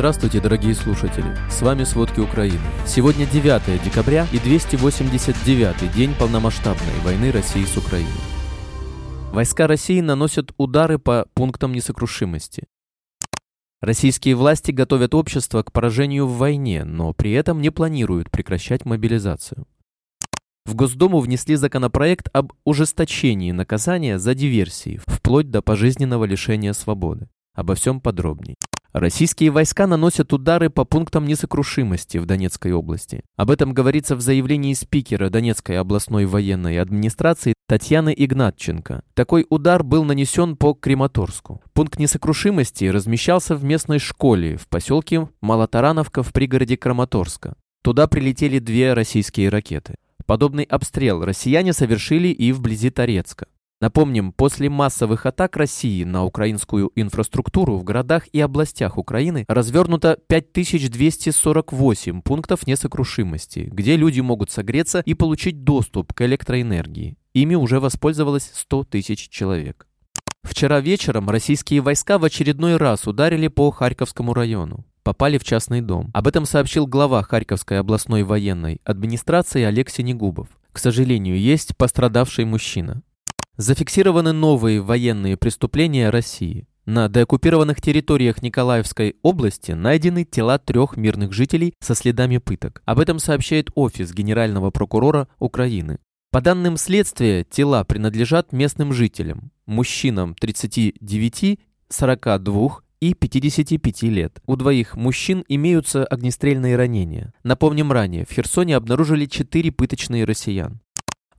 Здравствуйте, дорогие слушатели! С вами «Сводки Украины». Сегодня 9 декабря и 289-й день полномасштабной войны России с Украиной. Войска России наносят удары по пунктам несокрушимости. Российские власти готовят общество к поражению в войне, но при этом не планируют прекращать мобилизацию. В Госдуму внесли законопроект об ужесточении наказания за диверсии, вплоть до пожизненного лишения свободы. Обо всем подробней. Российские войска наносят удары по пунктам несокрушимости в Донецкой области. Об этом говорится в заявлении спикера Донецкой областной военной администрации Татьяны Игнатченко. Такой удар был нанесен по Крематорску. Пункт несокрушимости размещался в местной школе в поселке Малотарановка в пригороде Краматорска. Туда прилетели две российские ракеты. Подобный обстрел россияне совершили и вблизи Торецка. Напомним, после массовых атак России на украинскую инфраструктуру в городах и областях Украины развернуто 5248 пунктов несокрушимости, где люди могут согреться и получить доступ к электроэнергии. Ими уже воспользовалось 100 тысяч человек. Вчера вечером российские войска в очередной раз ударили по Харьковскому району. Попали в частный дом. Об этом сообщил глава Харьковской областной военной администрации Олег Синегубов. К сожалению, есть пострадавший мужчина. Зафиксированы новые военные преступления России. На деоккупированных территориях Николаевской области найдены тела трех мирных жителей со следами пыток. Об этом сообщает Офис Генерального прокурора Украины. По данным следствия, тела принадлежат местным жителям, мужчинам 39, 42 и 55 лет. У двоих мужчин имеются огнестрельные ранения. Напомним ранее, в Херсоне обнаружили четыре пыточные россиян.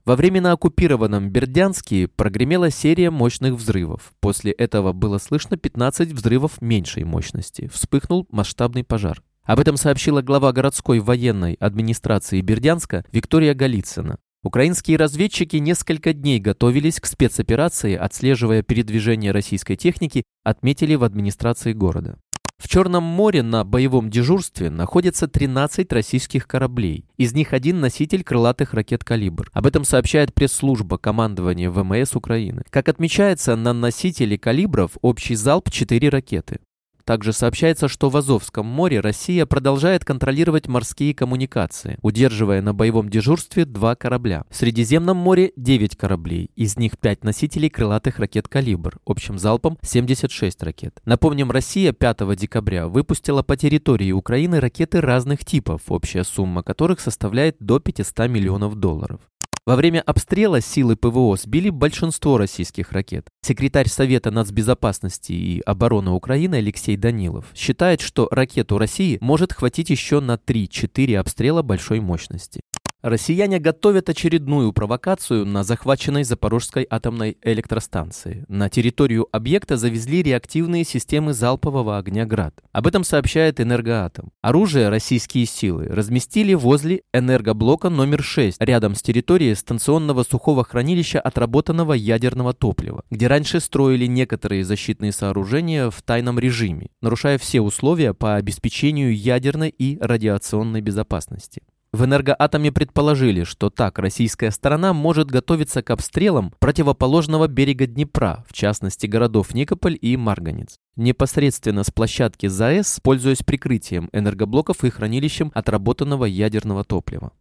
Во временно оккупированном Бердянске прогремела серия мощных взрывов. После этого было слышно 15 взрывов меньшей мощности. Вспыхнул масштабный пожар. Об этом сообщила глава городской военной администрации Бердянска Виктория Голицына. Украинские разведчики несколько дней готовились к спецоперации, отслеживая передвижение российской техники, отметили в администрации города. В Черном море на боевом дежурстве находится 13 российских кораблей. Из них один носитель крылатых ракет «Калибр». Об этом сообщает пресс-служба командования ВМС Украины. Как отмечается, на носителе «Калибров» общий залп 4 ракеты. Также сообщается, что в Азовском море Россия продолжает контролировать морские коммуникации, удерживая на боевом дежурстве два корабля. В Средиземном море 9 кораблей, из них 5 носителей крылатых ракет «Калибр», общим залпом 76 ракет. Напомним, Россия 5 декабря выпустила по территории Украины ракеты разных типов, общая сумма которых составляет до 500 миллионов долларов. Во время обстрела силы ПВО сбили большинство российских ракет. Секретарь Совета нацбезопасности и обороны Украины Алексей Данилов считает, что ракету России может хватить еще на 3-4 обстрела большой мощности. Россияне готовят очередную провокацию на захваченной Запорожской атомной электростанции. На территорию объекта завезли реактивные системы залпового огня «Град». Об этом сообщает «Энергоатом». Оружие российские силы разместили возле энергоблока номер 6, рядом с территорией станционного сухого хранилища отработанного ядерного топлива, где раньше строили некоторые защитные сооружения в тайном режиме, нарушая все условия по обеспечению ядерной и радиационной безопасности. В энергоатоме предположили, что так российская сторона может готовиться к обстрелам противоположного берега Днепра, в частности городов Никополь и Марганец. Непосредственно с площадки ЗАЭС, пользуясь прикрытием энергоблоков и хранилищем отработанного ядерного топлива.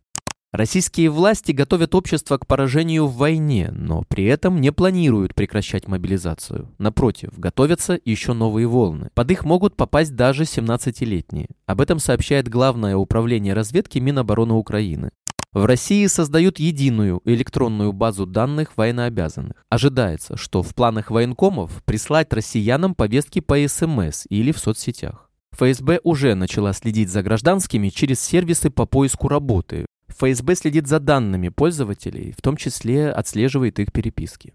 Российские власти готовят общество к поражению в войне, но при этом не планируют прекращать мобилизацию. Напротив, готовятся еще новые волны. Под их могут попасть даже 17-летние. Об этом сообщает Главное управление разведки Минобороны Украины. В России создают единую электронную базу данных военнообязанных. Ожидается, что в планах военкомов прислать россиянам повестки по СМС или в соцсетях. ФСБ уже начала следить за гражданскими через сервисы по поиску работы, ФСБ следит за данными пользователей, в том числе отслеживает их переписки.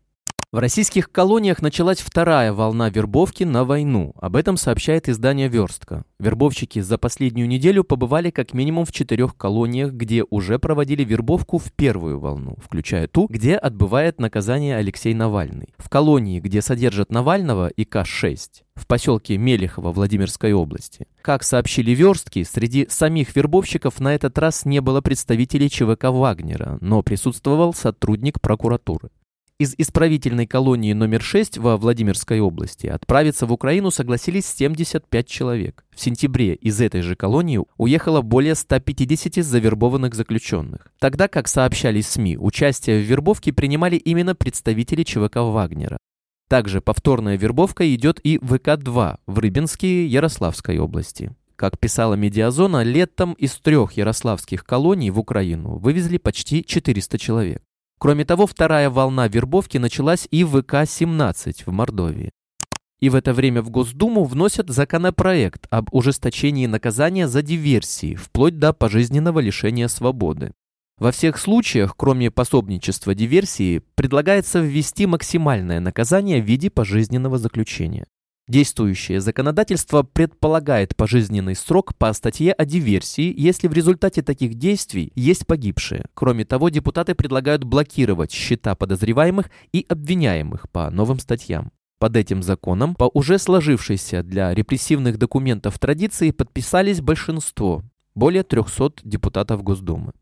В российских колониях началась вторая волна вербовки на войну. Об этом сообщает издание «Верстка». Вербовщики за последнюю неделю побывали как минимум в четырех колониях, где уже проводили вербовку в первую волну, включая ту, где отбывает наказание Алексей Навальный. В колонии, где содержат Навального, ИК-6, в поселке Мелехово Владимирской области. Как сообщили верстки, среди самих вербовщиков на этот раз не было представителей ЧВК Вагнера, но присутствовал сотрудник прокуратуры. Из исправительной колонии номер 6 во Владимирской области отправиться в Украину согласились 75 человек. В сентябре из этой же колонии уехало более 150 завербованных заключенных. Тогда, как сообщали СМИ, участие в вербовке принимали именно представители ЧВК «Вагнера». Также повторная вербовка идет и в ВК-2 в Рыбинске Ярославской области. Как писала «Медиазона», летом из трех ярославских колоний в Украину вывезли почти 400 человек. Кроме того, вторая волна вербовки началась и в ВК-17 в Мордовии. И в это время в Госдуму вносят законопроект об ужесточении наказания за диверсии, вплоть до пожизненного лишения свободы. Во всех случаях, кроме пособничества диверсии, предлагается ввести максимальное наказание в виде пожизненного заключения. Действующее законодательство предполагает пожизненный срок по статье о диверсии, если в результате таких действий есть погибшие. Кроме того, депутаты предлагают блокировать счета подозреваемых и обвиняемых по новым статьям. Под этим законом по уже сложившейся для репрессивных документов традиции подписались большинство, более 300 депутатов Госдумы.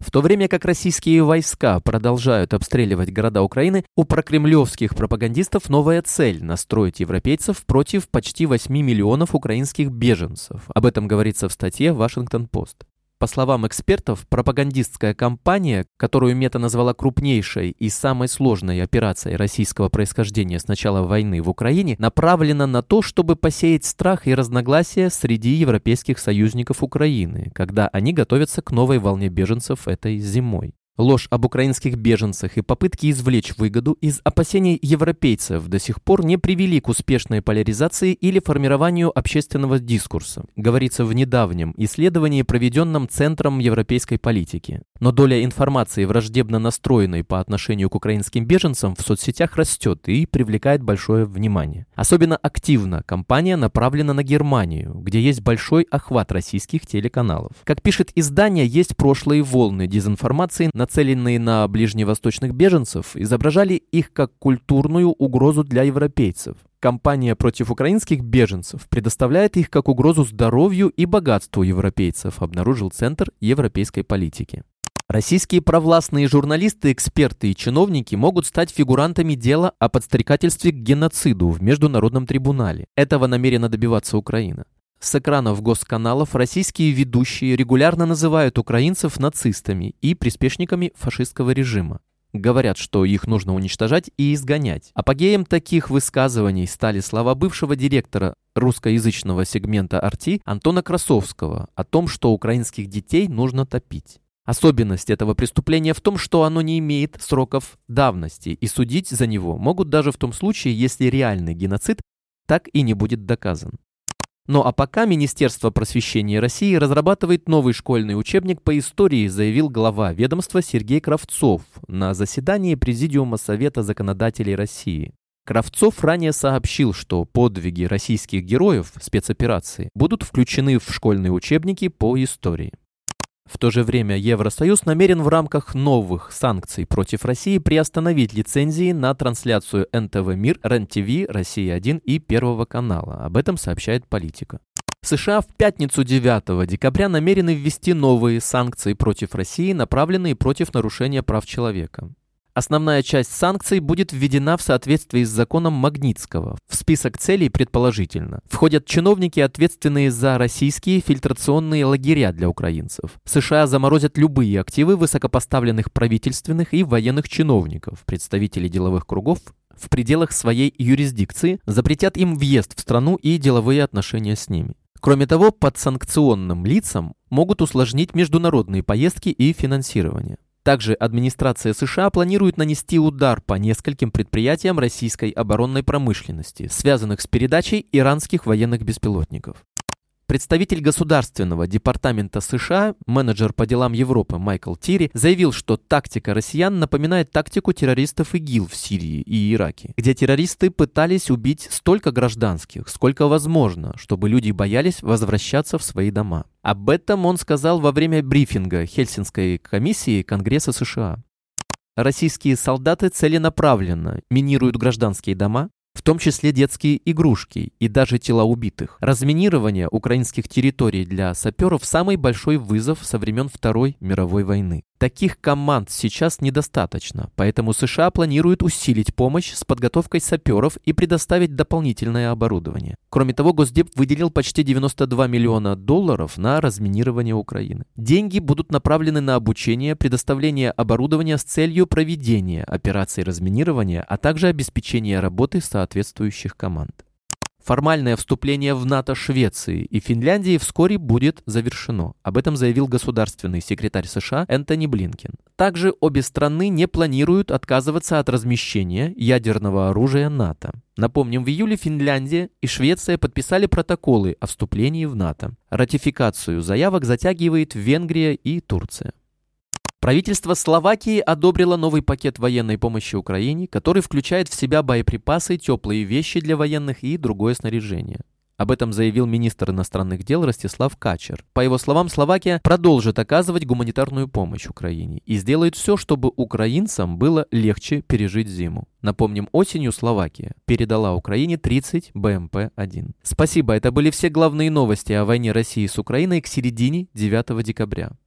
В то время как российские войска продолжают обстреливать города Украины, у прокремлевских пропагандистов новая цель – настроить европейцев против почти 8 миллионов украинских беженцев. Об этом говорится в статье «Вашингтон-Пост». По словам экспертов, пропагандистская кампания, которую Мета назвала крупнейшей и самой сложной операцией российского происхождения с начала войны в Украине, направлена на то, чтобы посеять страх и разногласия среди европейских союзников Украины, когда они готовятся к новой волне беженцев этой зимой. Ложь об украинских беженцах и попытки извлечь выгоду из опасений европейцев до сих пор не привели к успешной поляризации или формированию общественного дискурса, говорится в недавнем исследовании, проведенном Центром европейской политики. Но доля информации, враждебно настроенной по отношению к украинским беженцам, в соцсетях растет и привлекает большое внимание. Особенно активно кампания направлена на Германию, где есть большой охват российских телеканалов. Как пишет издание, есть прошлые волны дезинформации, нацеленные на ближневосточных беженцев, изображали их как культурную угрозу для европейцев. Кампания против украинских беженцев предоставляет их как угрозу здоровью и богатству европейцев, обнаружил Центр европейской политики. Российские провластные журналисты, эксперты и чиновники могут стать фигурантами дела о подстрекательстве к геноциду в Международном трибунале. Этого намерена добиваться Украина. С экранов госканалов российские ведущие регулярно называют украинцев нацистами и приспешниками фашистского режима. Говорят, что их нужно уничтожать и изгонять. Апогеем таких высказываний стали слова бывшего директора русскоязычного сегмента «Арти» Антона Красовского о том, что украинских детей нужно топить. Особенность этого преступления в том, что оно не имеет сроков давности, и судить за него могут даже в том случае, если реальный геноцид так и не будет доказан. Ну а пока Министерство просвещения России разрабатывает новый школьный учебник по истории, заявил глава ведомства Сергей Кравцов на заседании Президиума Совета законодателей России. Кравцов ранее сообщил, что подвиги российских героев спецоперации будут включены в школьные учебники по истории. В то же время Евросоюз намерен в рамках новых санкций против России приостановить лицензии на трансляцию НТВ Мир, РЕН-ТВ, Россия-1 и Первого канала. Об этом сообщает политика. США в пятницу 9 декабря намерены ввести новые санкции против России, направленные против нарушения прав человека. Основная часть санкций будет введена в соответствии с законом Магнитского. В список целей, предположительно, входят чиновники, ответственные за российские фильтрационные лагеря для украинцев. США заморозят любые активы высокопоставленных правительственных и военных чиновников, представителей деловых кругов в пределах своей юрисдикции, запретят им въезд в страну и деловые отношения с ними. Кроме того, подсанкционным лицам могут усложнить международные поездки и финансирование. Также администрация США планирует нанести удар по нескольким предприятиям российской оборонной промышленности, связанных с передачей иранских военных беспилотников. Представитель Государственного департамента США, менеджер по делам Европы Майкл Тири, заявил, что тактика россиян напоминает тактику террористов ИГИЛ в Сирии и Ираке, где террористы пытались убить столько гражданских, сколько возможно, чтобы люди боялись возвращаться в свои дома. Об этом он сказал во время брифинга Хельсинской комиссии Конгресса США. Российские солдаты целенаправленно минируют гражданские дома, в том числе детские игрушки и даже тела убитых. Разминирование украинских территорий для саперов – самый большой вызов со времен Второй мировой войны. Таких команд сейчас недостаточно, поэтому США планируют усилить помощь с подготовкой саперов и предоставить дополнительное оборудование. Кроме того, Госдеп выделил почти 92 миллиона долларов на разминирование Украины. Деньги будут направлены на обучение, предоставление оборудования с целью проведения операций разминирования, а также обеспечения работы соответствующих команд. Формальное вступление в НАТО Швеции и Финляндии вскоре будет завершено. Об этом заявил государственный секретарь США Энтони Блинкен. Также обе страны не планируют отказываться от размещения ядерного оружия НАТО. Напомним, в июле Финляндия и Швеция подписали протоколы о вступлении в НАТО. Ратификацию заявок затягивает Венгрия и Турция. Правительство Словакии одобрило новый пакет военной помощи Украине, который включает в себя боеприпасы, теплые вещи для военных и другое снаряжение. Об этом заявил министр иностранных дел Ростислав Качер. По его словам, Словакия продолжит оказывать гуманитарную помощь Украине и сделает все, чтобы украинцам было легче пережить зиму. Напомним, осенью Словакия передала Украине 30 БМП-1. Спасибо, это были все главные новости о войне России с Украиной к середине 9 декабря.